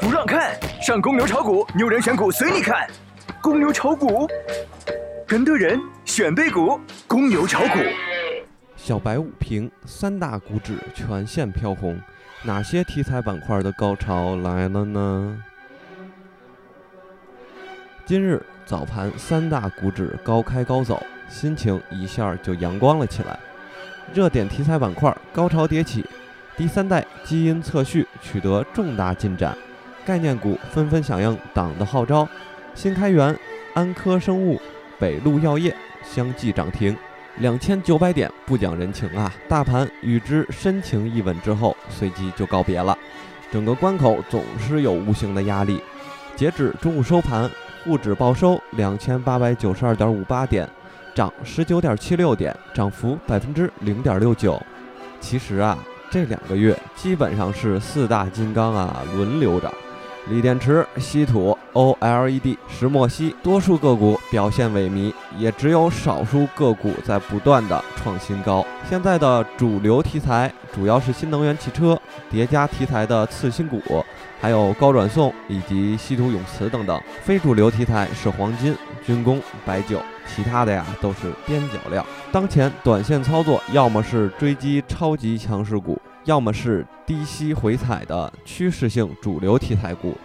不让看，上公牛炒股，牛人选股随你看。公牛炒股，跟对人选对股，公牛炒股。小白五评，三大股指全线飘红，哪些题材板块的高潮来了呢？今日早盘，三大股指高开高走，心情一下就阳光了起来。热点题材板块高潮迭起，第三代基因测序取得重大进展，概念股纷纷响应党的号召，新开源、安科生物、北路药业相继涨停，两千九百点不讲人情啊！大盘与之深情一吻之后，随即就告别了。整个关口总是有无形的压力。截止中午收盘，沪指报收两千八百九十二点五八点。涨十九点七六点，涨幅百分之零点六九。其实啊，这两个月基本上是四大金刚啊轮流涨。锂电池、稀土、OLED、石墨烯，多数个股表现萎靡，也只有少数个股在不断的创新高。现在的主流题材主要是新能源汽车，叠加题材的次新股，还有高转送以及稀土永磁等等。非主流题材是黄金、军工、白酒，其他的呀都是边角料。当前短线操作，要么是追击超级强势股。要么是低吸回踩的趋势性主流题材股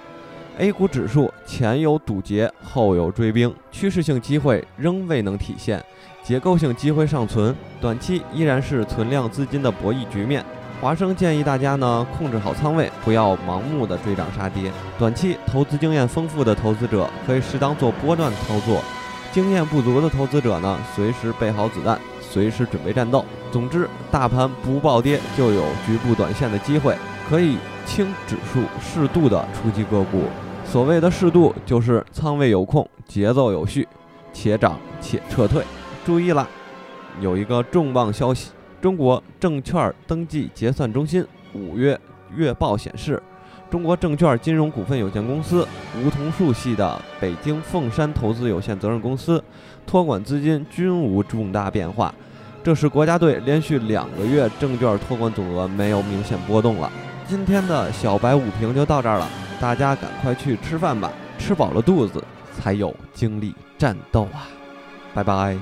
，A 股指数前有堵截，后有追兵，趋势性机会仍未能体现，结构性机会尚存，短期依然是存量资金的博弈局面。华生建议大家呢控制好仓位，不要盲目的追涨杀跌。短期投资经验丰富的投资者可以适当做波段操作，经验不足的投资者呢随时备好子弹。随时准备战斗。总之，大盘不暴跌就有局部短线的机会，可以轻指数适度的出击个股。所谓的适度，就是仓位有控，节奏有序，且涨且撤退。注意啦，有一个重磅消息：中国证券登记结算中心五月月报显示，中国证券金融股份有限公司梧桐树系的北京凤山投资有限责任公司。托管资金均无重大变化，这是国家队连续两个月证券托管总额没有明显波动了。今天的小白五评就到这儿了，大家赶快去吃饭吧，吃饱了肚子才有精力战斗啊！拜拜。